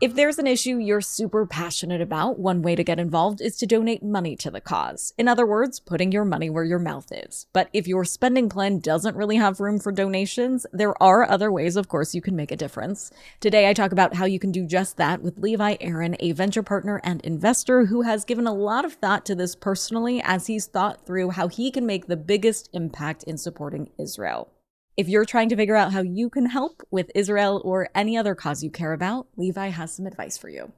If there's an issue you're super passionate about, one way to get involved is to donate money to the cause. In other words, putting your money where your mouth is. But if your spending plan doesn't really have room for donations, there are other ways, of course, you can make a difference. Today, I talk about how you can do just that with Levi Aron, a venture partner and investor who has given a lot of thought to this personally as he's thought through how he can make the biggest impact in supporting Israel. If you're trying to figure out how you can help with Israel or any other cause you care about, Levi has some advice for you.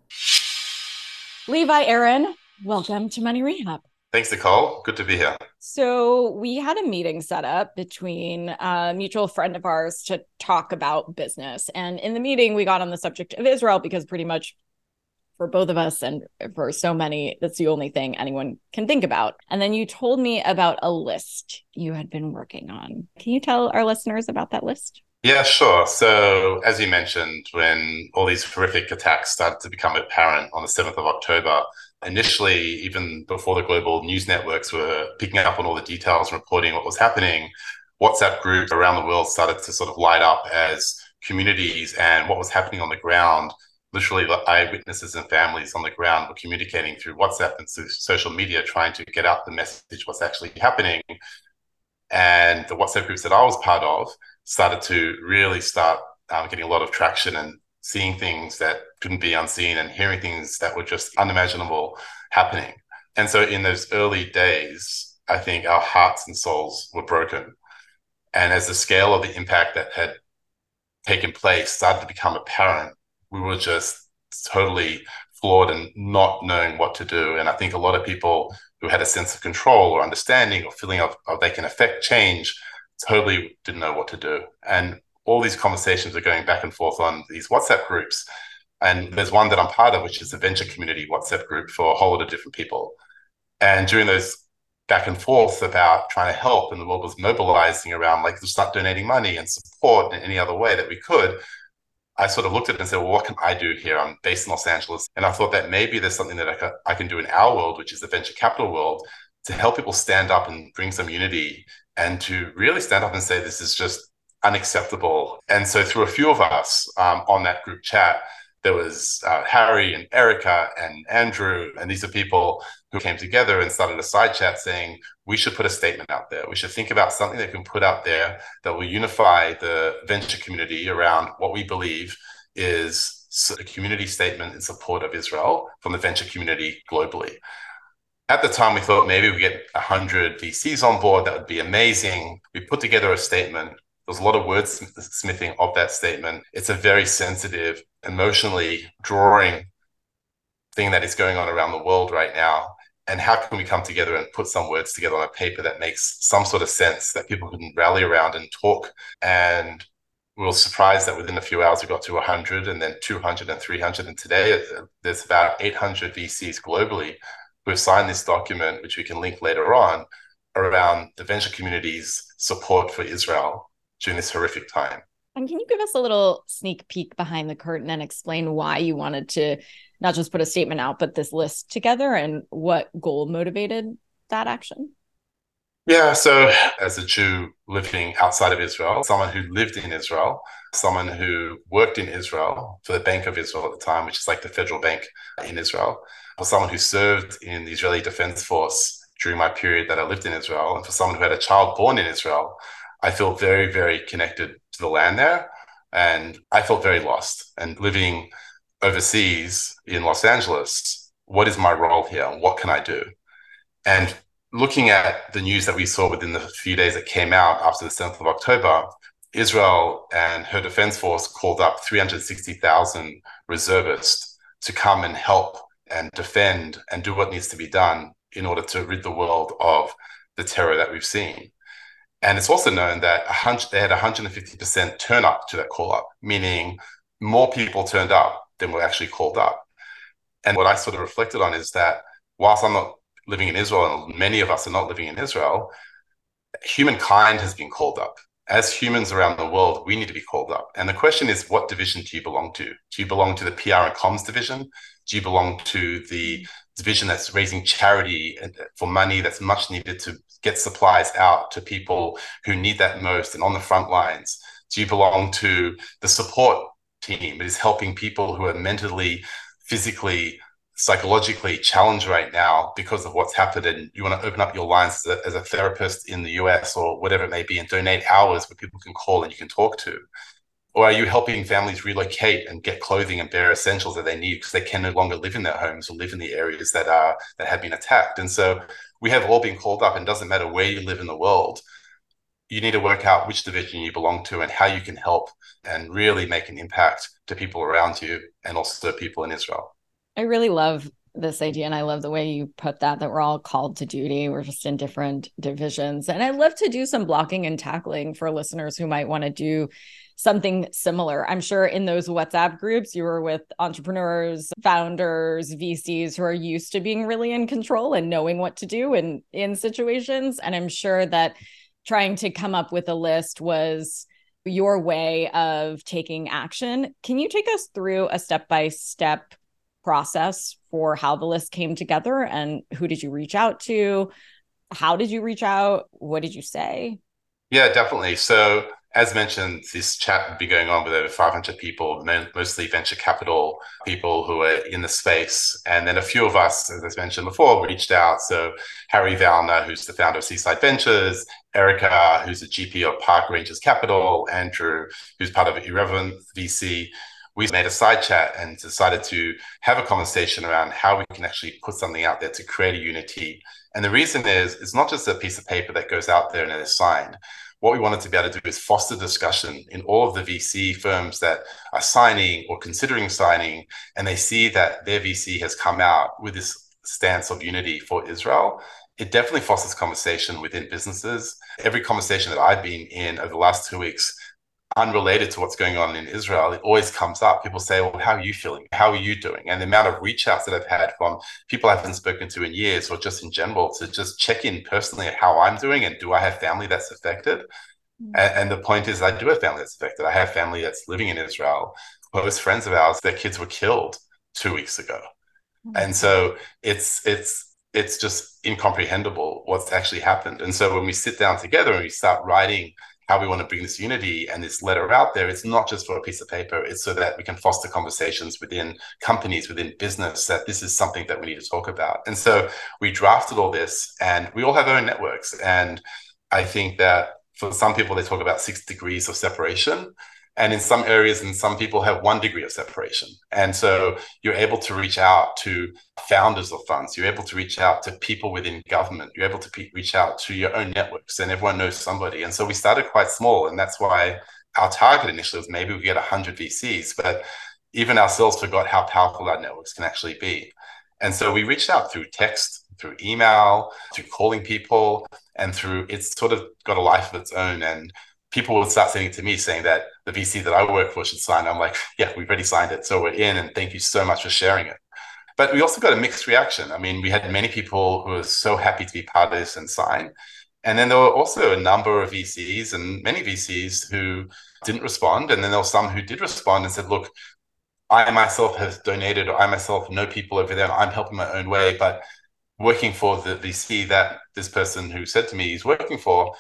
Levi Aron, welcome to Money Rehab. Thanks, Nicole. Good to be here. So, we had a meeting set up between a mutual friend of ours to talk about business. And in the meeting, we got on the subject of Israel because pretty much for both of us and for so many, that's the only thing anyone can think about. And then you told me about a list you had been working on. Can you tell our listeners about that list? Yeah, sure. So, as you mentioned, when all these horrific attacks started to become apparent on the 7th of October, initially, even before the global news networks were picking up on all the details and reporting what was happening, WhatsApp groups around the world started to sort of light up as communities and what was happening on the ground literally eyewitnesses and families on the ground were communicating through WhatsApp and social media, trying to get out the message what's actually happening. And the WhatsApp groups that I was part of started to really start um, getting a lot of traction and seeing things that couldn't be unseen and hearing things that were just unimaginable happening. And so in those early days, I think our hearts and souls were broken. And as the scale of the impact that had taken place started to become apparent, we were just totally floored and not knowing what to do. And I think a lot of people who had a sense of control or understanding or feeling of, of they can affect change totally didn't know what to do. And all these conversations are going back and forth on these WhatsApp groups. And there's one that I'm part of, which is the venture community WhatsApp group for a whole lot of different people. And during those back and forth about trying to help, and the world was mobilizing around like, let's start donating money and support in any other way that we could. I sort of looked at it and said, well, what can I do here? I'm based in Los Angeles. And I thought that maybe there's something that I, can, I can do in our world, which is the venture capital world, to help people stand up and bring some unity and to really stand up and say, this is just unacceptable. And so, through a few of us um, on that group chat, there was uh, Harry and Erica and Andrew, and these are people who came together and started a side chat saying we should put a statement out there. We should think about something that can put out there that will unify the venture community around what we believe is a community statement in support of Israel from the venture community globally. At the time, we thought maybe we get 100 VCs on board. That would be amazing. We put together a statement there's a lot of wordsmithing of that statement. It's a very sensitive, emotionally drawing thing that is going on around the world right now. And how can we come together and put some words together on a paper that makes some sort of sense that people can rally around and talk? And we were surprised that within a few hours we got to 100 and then 200 and 300. And today there's about 800 VCs globally who have signed this document, which we can link later on, around the venture community's support for Israel during this horrific time. And can you give us a little sneak peek behind the curtain and explain why you wanted to not just put a statement out, but this list together and what goal motivated that action? Yeah, so as a Jew living outside of Israel, someone who lived in Israel, someone who worked in Israel for the Bank of Israel at the time, which is like the federal bank in Israel, for someone who served in the Israeli Defense Force during my period that I lived in Israel, and for someone who had a child born in Israel, I feel very, very connected to the land there. And I felt very lost. And living overseas in Los Angeles, what is my role here? What can I do? And looking at the news that we saw within the few days that came out after the 7th of October, Israel and her defense force called up 360,000 reservists to come and help and defend and do what needs to be done in order to rid the world of the terror that we've seen. And it's also known that they had 150% turn up to that call up, meaning more people turned up than were actually called up. And what I sort of reflected on is that whilst I'm not living in Israel, and many of us are not living in Israel, humankind has been called up. As humans around the world, we need to be called up. And the question is, what division do you belong to? Do you belong to the PR and comms division? Do you belong to the division that's raising charity uh, for money that's much needed to get supplies out to people who need that most and on the front lines? Do you belong to the support team that is helping people who are mentally, physically, psychologically challenged right now because of what's happened and you want to open up your lines as a, as a, therapist in the US or whatever it may be and donate hours where people can call and you can talk to? Or are you helping families relocate and get clothing and bare essentials that they need because they can no longer live in their homes or live in the areas that are that have been attacked? And so we have all been called up and doesn't matter where you live in the world. You need to work out which division you belong to and how you can help and really make an impact to people around you and also people in Israel. I really love this idea and I love the way you put that that we're all called to duty. We're just in different divisions. And I love to do some blocking and tackling for listeners who might want to do something similar. I'm sure in those WhatsApp groups you were with entrepreneurs, founders, VCs who are used to being really in control and knowing what to do in in situations and I'm sure that trying to come up with a list was your way of taking action. Can you take us through a step by step process for how the list came together and who did you reach out to? How did you reach out? What did you say? Yeah, definitely. So, as mentioned, this chat would be going on with over 500 people, mostly venture capital people who are in the space. And then a few of us, as I mentioned before, reached out. So, Harry Valner, who's the founder of Seaside Ventures, Erica, who's a GP of Park Rangers Capital, Andrew, who's part of Irrelevant VC, we made a side chat and decided to have a conversation around how we can actually put something out there to create a unity. And the reason is, it's not just a piece of paper that goes out there and is signed. What we wanted to be able to do is foster discussion in all of the VC firms that are signing or considering signing, and they see that their VC has come out with this stance of unity for Israel it definitely fosters conversation within businesses. Every conversation that I've been in over the last two weeks unrelated to what's going on in Israel, it always comes up. People say, Well, how are you feeling? How are you doing? And the amount of reach outs that I've had from people I haven't spoken to in years or just in general to just check in personally at how I'm doing and do I have family that's affected? Mm-hmm. And, and, the point is, I do have family that's affected. I have family that's living in Israel, close friends of ours, their kids were killed two weeks ago. Mm-hmm. And so it's, it's, it's just incomprehensible what's actually happened. And so when we sit down together and we start writing how we want to bring this unity and this letter out there, it's not just for a piece of paper. It's so that we can foster conversations within companies, within business, that this is something that we need to talk about. And so we drafted all this, and we all have our own networks. And I think that for some people, they talk about six degrees of separation. And in some areas, and some people have one degree of separation. And so you're able to reach out to founders of funds. You're able to reach out to people within government. You're able to pe- reach out to your own networks, and everyone knows somebody. And so we started quite small. And that's why our target initially was maybe we get 100 VCs. But even ourselves forgot how powerful our networks can actually be. And so we reached out through text, through email, through calling people, and through it's sort of got a life of its own. And people would start sending to me saying that the VC that I work for should sign. I'm like, yeah, we've already signed it. So we're in and thank you so much for sharing it. But we also got a mixed reaction. I mean, we had many people who were so happy to be part of this and sign. And then there were also a number of VCs and many VCs who didn't respond. And then there were some who did respond and said, look, I myself have donated, or I myself know people over there, and I'm helping my own way. But working for the VC that this person who said to me is working for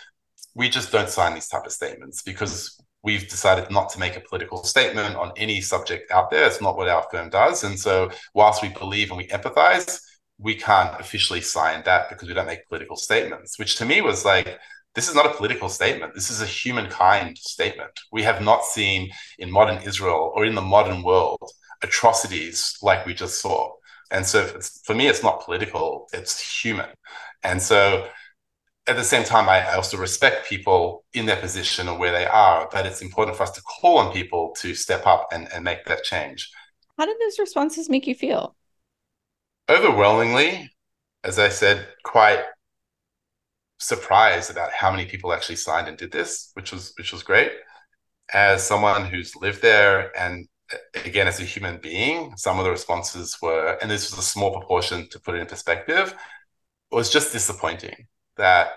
we just don't sign these type of statements because we've decided not to make a political statement on any subject out there. It's not what our firm does. And so, whilst we believe and we empathize, we can't officially sign that because we don't make political statements, which to me was like, this is not a political statement. This is a humankind statement. We have not seen in modern Israel or in the modern world atrocities like we just saw. And so for me, it's not political, it's human. And so at the same time, I, also respect people in their position or where they are, but it's important for us to call on people to step up and, and make that change. How did those responses make you feel? Overwhelmingly, as I said, quite surprised about how many people actually signed and did this, which was which was great. As someone who's lived there and again as a human being, some of the responses were, and this was a small proportion to put it in perspective, was just disappointing that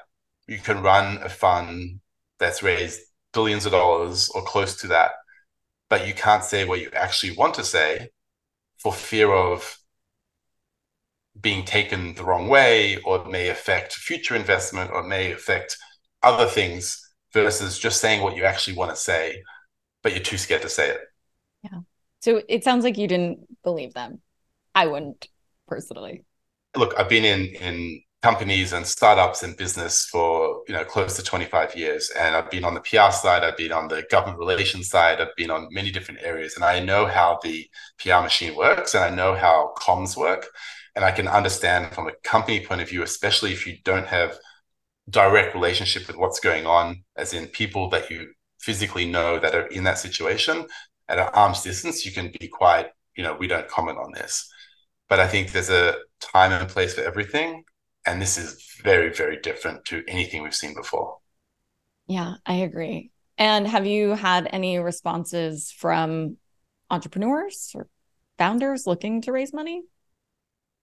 you can run a fund that's raised billions of dollars or close to that, but you can't say what you actually want to say for fear of being taken the wrong way or it may affect future investment or it may affect other things versus just saying what you actually want to say, but you're too scared to say it. Yeah. So it sounds like you didn't believe them. I wouldn't personally. Look, I've been in in companies and startups and business for you know close to 25 years. And i've been on the pr side i've been on the government relations side i've been on many different areas. And i know how the pr machine works and i know how comms work. And i can understand from a company point of view especially if you don't have direct relationship with what's going on as in people that you physically know that are in that situation at an arm's distance you can be quite you know we don't comment on this. But i think there's a time and place for everything and this is very, very different to anything we've seen before. Yeah, I agree. And have you had any responses from entrepreneurs or founders looking to raise money?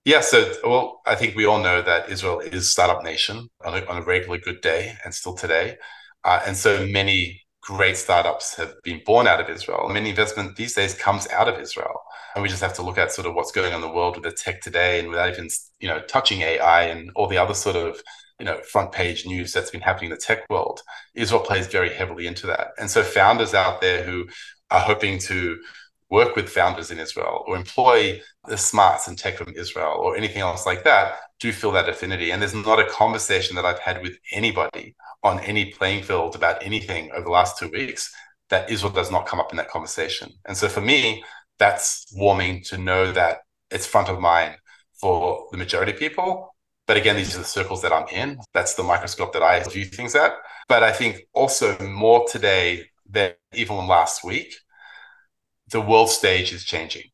Yeah, so well, I think we all know that Israel is startup nation on a, on a regular good day, and still today, uh, and so many great startups have been born out of Israel. Many investment these days comes out of Israel. And we just have to look at sort of what's going on in the world with the tech today and without even, you know, touching AI and all the other sort of, you know, front page news that's been happening in the tech world. Israel plays very heavily into that. And so founders out there who are hoping to work with founders in Israel or employ the smarts and tech from Israel or anything else like that do feel that affinity. And there's not a conversation that I've had with anybody on any playing field about anything over the last two weeks that Israel does not come up in that conversation. And so for me, that's warming to know that it's front of mind for the majority of people. But again, these are the circles that I'm in. That's the microscope that I view things at. But I think also more today than even last week, the world stage is changing.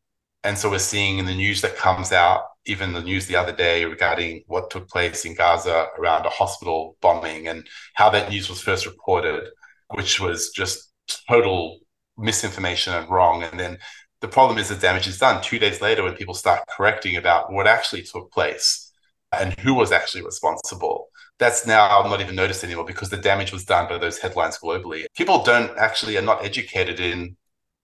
And so we're seeing in the news that comes out, even the news the other day regarding what took place in Gaza around a hospital bombing and how that news was first reported, which was just total misinformation and wrong. And then the problem is the damage is done two days later when people start correcting about what actually took place and who was actually responsible. That's now not even noticed anymore because the damage was done by those headlines globally. People don't actually are not educated in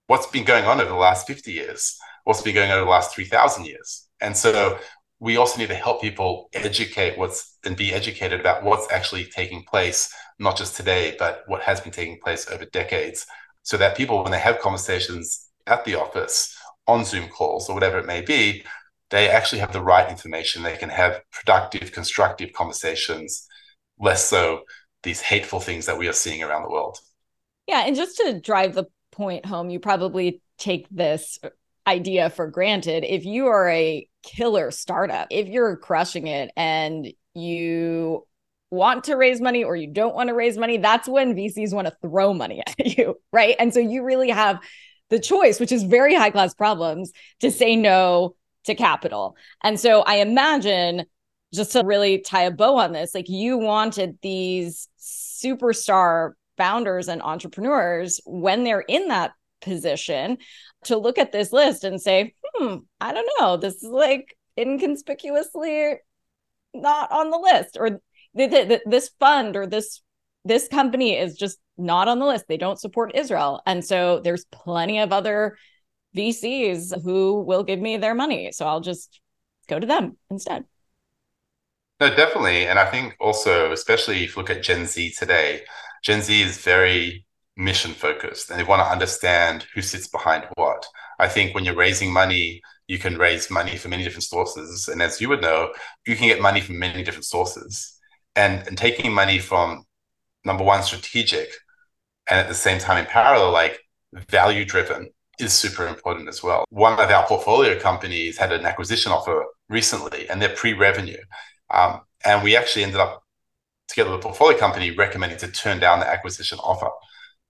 what's been going on over the last 50 years, what's been going on over the last 3,000 years. And so we also need to help people educate what's and be educated about what's actually taking place, not just today, but what has been taking place over decades, so that people, when they have conversations at the office on Zoom calls or whatever it may be, they actually have the right information. They can have productive, constructive conversations, less so these hateful things that we are seeing around the world. Yeah. And just to drive the point home, you probably take this idea for granted. If you are a killer startup, if you're crushing it and you want to raise money or you don't want to raise money, that's when VCs want to throw money at you. Right. And so you really have the choice, which is very high class problems, to say no to capital. And so I imagine just to really tie a bow on this, like you wanted these superstar founders and entrepreneurs when they're in that position to look at this list and say, hmm, I don't know, this is like inconspicuously not on the list, or th- th- this fund or this this company is just not on the list. They don't support Israel. And so there's plenty of other VCs who will give me their money. So I'll just go to them instead. No, definitely. And I think also, especially if you look at Gen Z today, Gen Z is very mission focused and they want to understand who sits behind what. I think when you're raising money, you can raise money from many different sources. And as you would know, you can get money from many different sources. And, and taking money from number one, strategic, and at the same time, in parallel, like value driven is super important as well. One of our portfolio companies had an acquisition offer recently, and they're pre revenue. Um, and we actually ended up together with a portfolio company recommending to turn down the acquisition offer.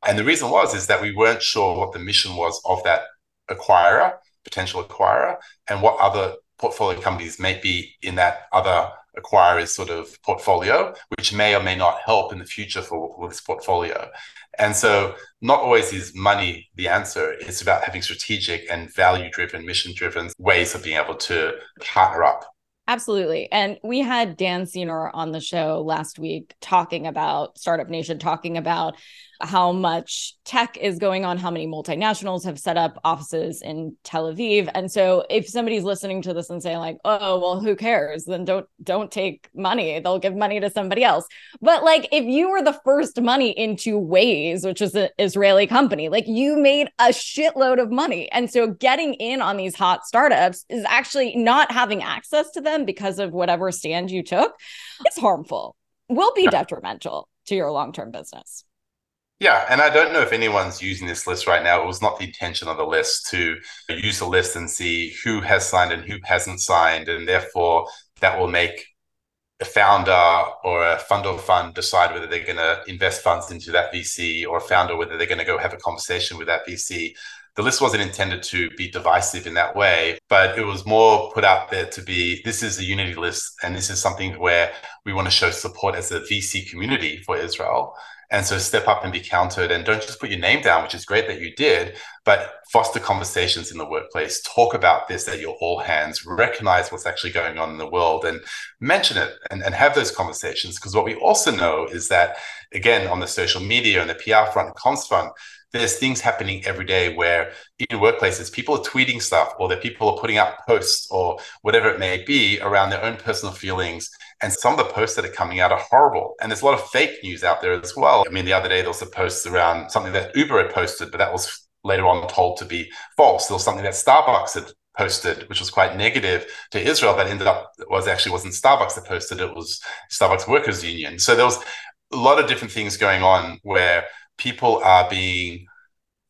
And the reason was is that we weren't sure what the mission was of that acquirer, potential acquirer, and what other portfolio companies may be in that other acquirer's sort of portfolio, which may or may not help in the future for, for this portfolio. And so, not always is money the answer. It's about having strategic and value driven, mission driven ways of being able to partner up Absolutely. And we had Dan Senor on the show last week talking about Startup Nation, talking about how much tech is going on, how many multinationals have set up offices in Tel Aviv. And so if somebody's listening to this and saying like, "Oh, well, who cares?" then don't don't take money. They'll give money to somebody else. But like if you were the first money into Waze, which is an Israeli company, like you made a shitload of money. And so getting in on these hot startups is actually not having access to them because of whatever stand you took. It's harmful. Will be detrimental to your long-term business. Yeah, and I don't know if anyone's using this list right now. It was not the intention of the list to use the list and see who has signed and who hasn't signed, and therefore that will make a founder or a fund or fund decide whether they're going to invest funds into that VC or a founder whether they're going to go have a conversation with that VC. The list wasn't intended to be divisive in that way, but it was more put out there to be this is a unity list and this is something where we want to show support as a VC community for Israel and so step up and be counted and don't just put your name down, which is great that you did, but foster conversations in the workplace. Talk about this at your all hands, recognize what's actually going on in the world and mention it and, and have those conversations. Because what we also know is that, again, on the social media and the PR front and comms front, there's things happening every day where in workplaces people are tweeting stuff or that people are putting out posts or whatever it may be around their own personal feelings and some of the posts that are coming out are horrible. And there's a lot of fake news out there as well. I mean, the other day there was a post around something that Uber had posted, but that was later on told to be false. There was something that Starbucks had posted, which was quite negative to Israel, but ended up was actually wasn't Starbucks that posted it was Starbucks Workers Union. So there was a lot of different things going on where people are being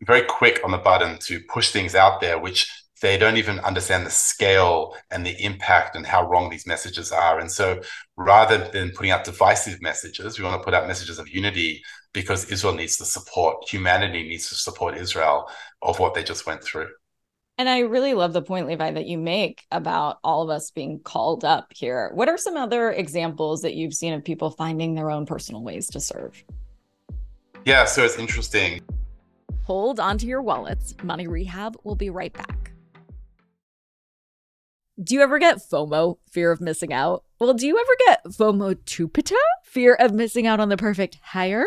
very quick on the button to push things out there, which they don't even understand the scale and the impact and how wrong these messages are. And so rather than putting out divisive messages, we want to put out messages of unity because Israel needs the support, humanity needs to support Israel of what they just went through. And I really love the point, Levi, that you make about all of us being called up here. What are some other examples that you've seen of people finding their own personal ways to serve? Yeah, so it's interesting. Hold onto your wallets. Money Rehab will be right back. Do you ever get FOMO, fear of missing out? Well, do you ever get FOMO-tupita, fear of missing out on the perfect hire?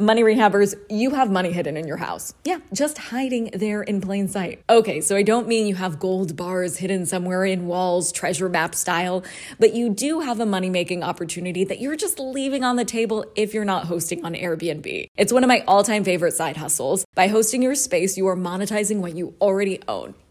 Money rehabbers, you have money hidden in your house. Yeah, just hiding there in plain sight. Okay, so I don't mean you have gold bars hidden somewhere in walls, treasure map style, but you do have a money making opportunity that you're just leaving on the table if you're not hosting on Airbnb. It's one of my all time favorite side hustles. By hosting your space, you are monetizing what you already own.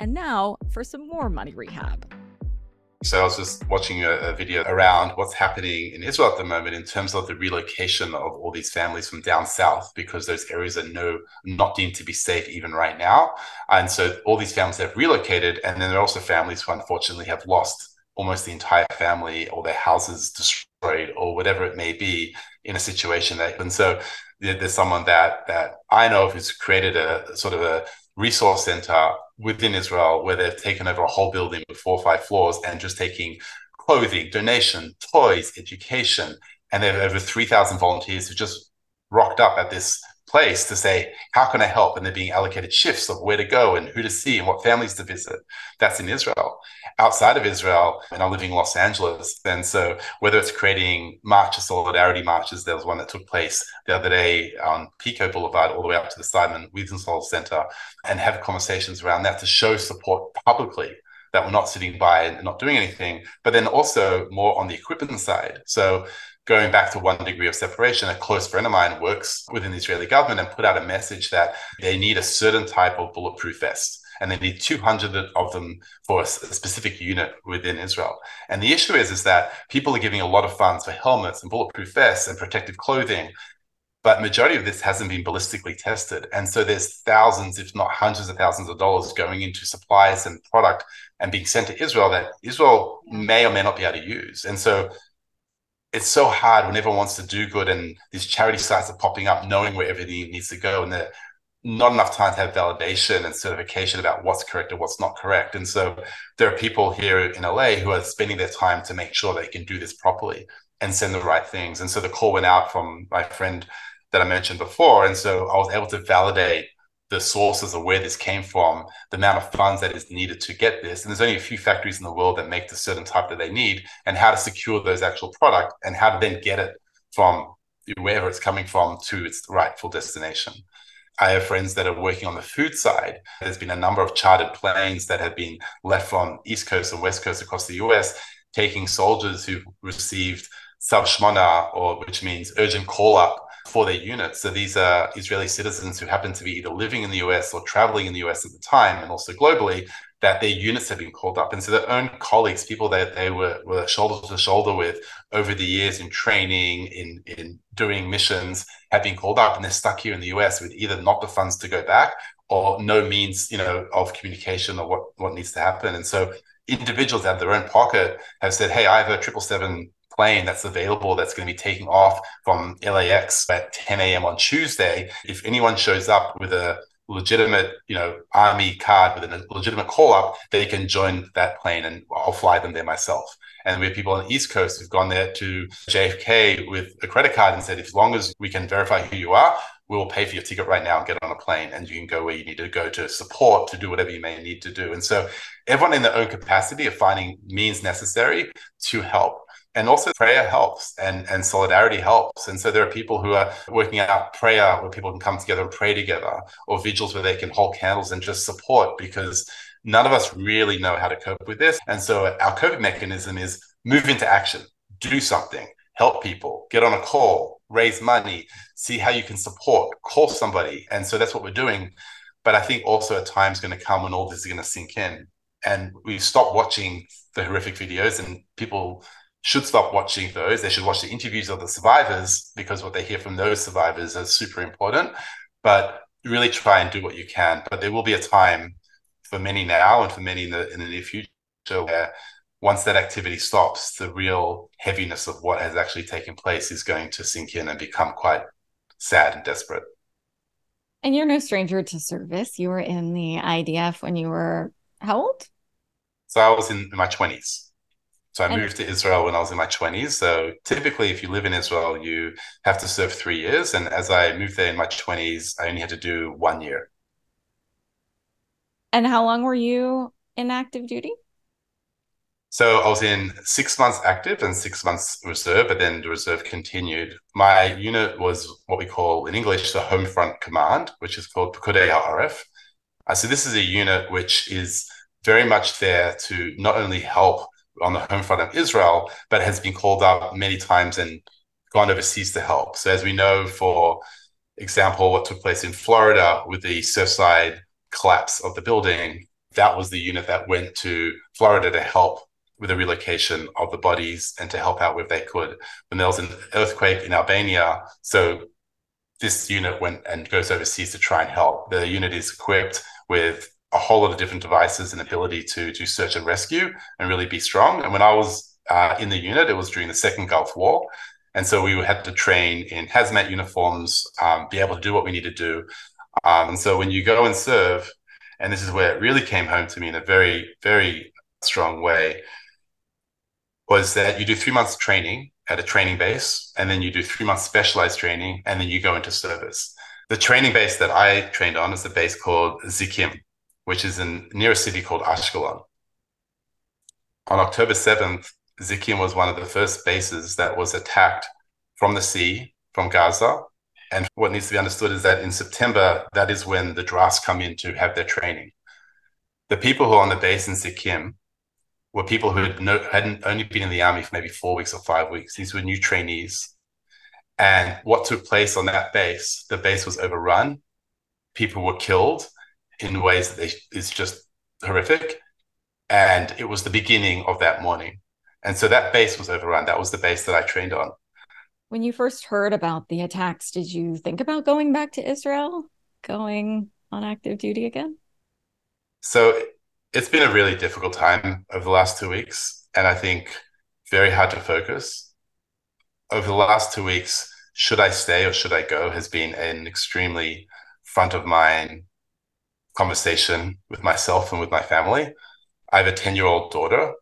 And now for some more money rehab. So I was just watching a, a, video around what's happening in Israel at the moment in terms of the relocation of all these families from down south because those areas are no not deemed to be safe even right now. And so all these families have relocated, and then there are also families who unfortunately have lost almost the entire family or their houses destroyed or whatever it may be in a situation that and so there's someone that that I know of who's created a sort of a resource center within Israel where they've taken over a whole building with four or five floors and just taking clothing, donation, toys, education. And they have over 3,000 volunteers who just rocked up at this place to say, how can I help? And they're being allocated shifts of where to go and who to see and what families to visit. That's in Israel. Outside of Israel, and I'm living in Los Angeles. And so whether it's creating marches, solidarity marches, there was one that took place the other day on Pico Boulevard, all the way up to the Simon Wiesenthal Center, and have conversations around that to show support publicly that we're not sitting by and not doing anything, but then also more on the equipment side. So going back to one degree of separation, a close friend of mine works within the Israeli government and put out a message that they need a certain type of bulletproof vest and they need 200 of them for a specific unit within Israel. And the issue is, is that people are giving a lot of funds for helmets and bulletproof vests and protective clothing, but majority of this hasn't been ballistically tested. And so there's thousands, if not hundreds of thousands of dollars going into supplies and product and being sent to Israel that Israel may or may not be able to use. And so it's so hard when everyone wants to do good and these charity sites are popping up knowing where everything needs to go and there's not enough time to have validation and certification about what's correct and what's not correct. And so there are people here in la who are spending their time to make sure they can do this properly and send the right things. And so the call went out from my friend that i mentioned before. And so i was able to validate the sources of where this came from, the amount of funds that is needed to get this. And there's only a few factories in the world that make the certain type that they need, and how to secure those actual product and how to then get it from wherever it's coming from to its rightful destination. I have friends that are working on the food side. There's been a number of chartered planes that have been left from East Coast and West Coast across the US, taking soldiers who've received Tzav Shmona, or which means urgent call up for their units. So these are Israeli citizens who happen to be either living in the US or traveling in the US at the time and also globally, that their units have been called up. And so their own colleagues, people that they were, were shoulder to shoulder with over the years in training, in, in doing missions, have been called up and they're stuck here in the US with either not the funds to go back or no means, you know, of communication or what, what needs to happen. And so individuals out of their own pocket have said, hey, I have a triple seven plane that's available that's going to be taking off from LAX at 10 a.m. on Tuesday, if anyone shows up with a legitimate, you know, army card with a legitimate call up, they can join that plane and I'll fly them there myself. And we have people on the East Coast who've gone there to JFK with a credit card and said, as long as we can verify who you are, we will pay for your ticket right now and get on a plane and you can go where you need to go to support to do whatever you may need to do. And so everyone in their own capacity of finding means necessary to help and also prayer helps and, and solidarity helps. And so there are people who are working out prayer where people can come together and pray together, or vigils where they can hold candles and just support because none of us really know how to cope with this. And so our coping mechanism is move into action, do something, help people, get on a call, raise money, see how you can support, call somebody. And so that's what we're doing. But I think also a time's going to come when all this is going to sink in. And we stop watching the horrific videos and people should stop watching those. They should watch the interviews of the survivors because what they hear from those survivors is super important. But really try and do what you can. But there will be a time for many now and for many in the in the near future where once that activity stops, the real heaviness of what has actually taken place is going to sink in and become quite sad and desperate. And you're no stranger to service. You were in the IDF when you were how old? So I was in my 20s. So I and- moved to Israel when I was in my 20s. So typically, if you live in Israel, you have to serve three years. And as I moved there in my 20s, I only had to do one year. And how long were you in active duty? So I was in six months active and six months reserve, but then the reserve continued. My unit was what we call in English the Home Front Command, which is called Pekudei Ha'aref. Uh, so this is a unit which is very much there to not only help on the home front of Israel, but has been called up many times and gone overseas to help. So, as we know, for example, what took place in Florida with the Surfside collapse of the building, that was the unit that went to Florida to help with the relocation of the bodies and to help out where they could. When there was an earthquake in Albania, so this unit went and goes overseas to try and help. The unit is equipped with a whole lot of different devices and ability to do search and rescue and really be strong. And when I was uh, in the unit, it was during the Second Gulf War. And so we had to train in hazmat uniforms, um, be able to do what we need to do. Um, and so when you go and serve, and this is where it really came home to me in a very, very strong way, was that you do three months training at a training base, and then you do three months specialized training, and then you go into service. The training base that I trained on is a base called Zikim, which is in near a city called Ashkelon. On October 7th, Zikim was one of the first bases that was attacked from the sea, from Gaza. And what needs to be understood is that in September, that is when the drafts come in to have their training. The people who are on the base in Zikim were people who had no, hadn't only been in the army for maybe four weeks or five weeks. These were new trainees. And what took place on that base, the base was overrun. People were killed in ways that they, is just horrific. And it was the beginning of that morning. And so that base was overrun. That was the base that I trained on. When you first heard about the attacks, did you think about going back to Israel, going on active duty again? So it's been a really difficult time over the last two weeks, and I think very hard to focus. Over the last two weeks, should I stay or should I go has been an extremely front of mind conversation with myself and with my family. I have a 10 year old daughter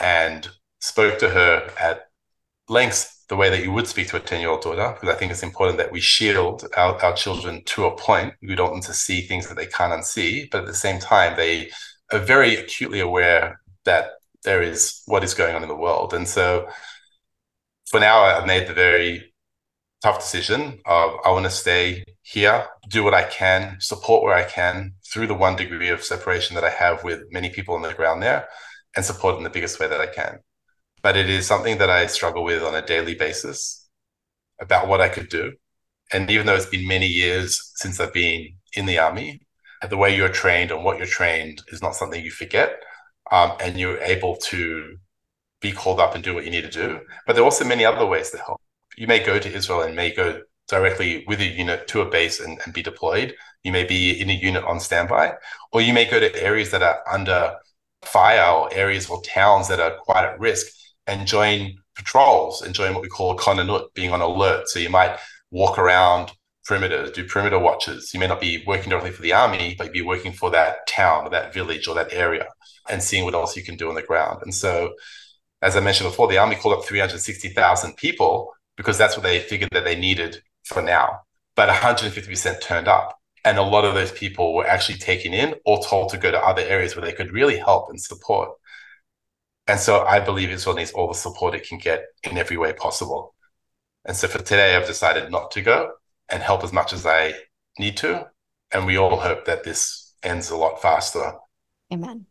and spoke to her at length the way that you would speak to a 10 year old daughter, because I think it's important that we shield our, our children to a point. We don't want to see things that they can't unsee, but at the same time, they are very acutely aware that there is what is going on in the world. And so for now, I've made the very tough decision of I want to stay here, do what I can, support where I can through the one degree of separation that I have with many people on the ground there, and support in the biggest way that I can. But it is something that I struggle with on a daily basis about what I could do. And even though it's been many years since I've been in the army, the way you're trained and what you're trained is not something you forget. Um, and you're able to be called up and do what you need to do. But there are also many other ways to help. You may go to Israel and may go directly with a unit to a base and, and be deployed. You may be in a unit on standby, or you may go to areas that are under fire or areas or towns that are quite at risk and join patrols and join what we call konanut, being on alert. So you might walk around perimeters, do perimeter watches. You may not be working directly for the army, but you'd be working for that town or that village or that area and seeing what else you can do on the ground. And so, as I mentioned before, the army called up 360,000 people because that's what they figured that they needed for now. But 150% turned up. And a lot of those people were actually taken in or told to go to other areas where they could really help and support. And so I believe Israel needs all the support it can get in every way possible. And so for today, I've decided not to go and help as much as I need to. And we all hope that this ends a lot faster. Amen.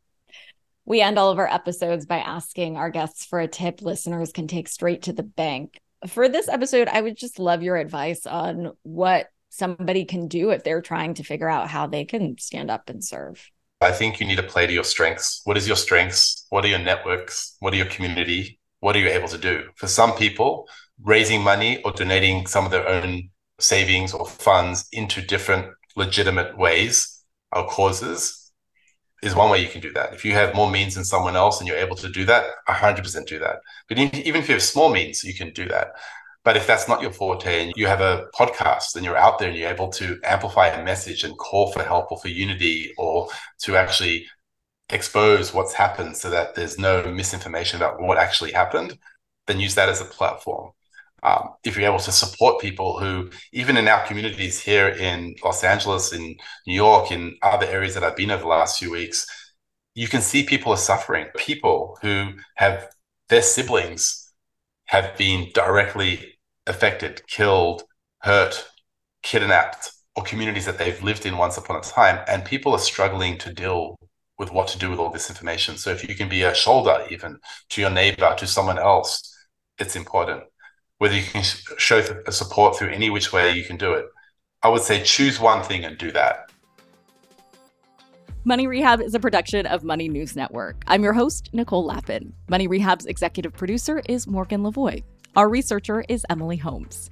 We end all of our episodes by asking our guests for a tip listeners can take straight to the bank. For this episode, I would just love your advice on what somebody can do if they're trying to figure out how they can stand up and serve. I think you need to play to your strengths. What is your strengths? What are your networks? What are your community? What are you able to do? For some people, raising money or donating some of their own savings or funds into different legitimate ways or causes is one way you can do that. If you have more means than someone else and you're able to do that, 100% do that. But even if you have small means, you can do that. But if that's not your forte and you have a podcast and you're out there and you're able to amplify a message and call for help or for unity or to actually expose what's happened so that there's no misinformation about what actually happened, then use that as a platform um, if you're able to support people who, even in our communities here in Los Angeles, in New York, in other areas that I've been over the last few weeks, you can see people are suffering. People who have their siblings have been directly affected, killed, hurt, kidnapped, or communities that they've lived in once upon a time. And people are struggling to deal with what to do with all this information. So if you can be a shoulder even to your neighbor, to someone else, it's important. Whether you can show support through any which way you can do it. I would say choose one thing and do that. Money Rehab is a production of Money News Network. I'm your host, Nicole Lapin. Money Rehab's executive producer is Morgan Lavoie. Our researcher is Emily Holmes.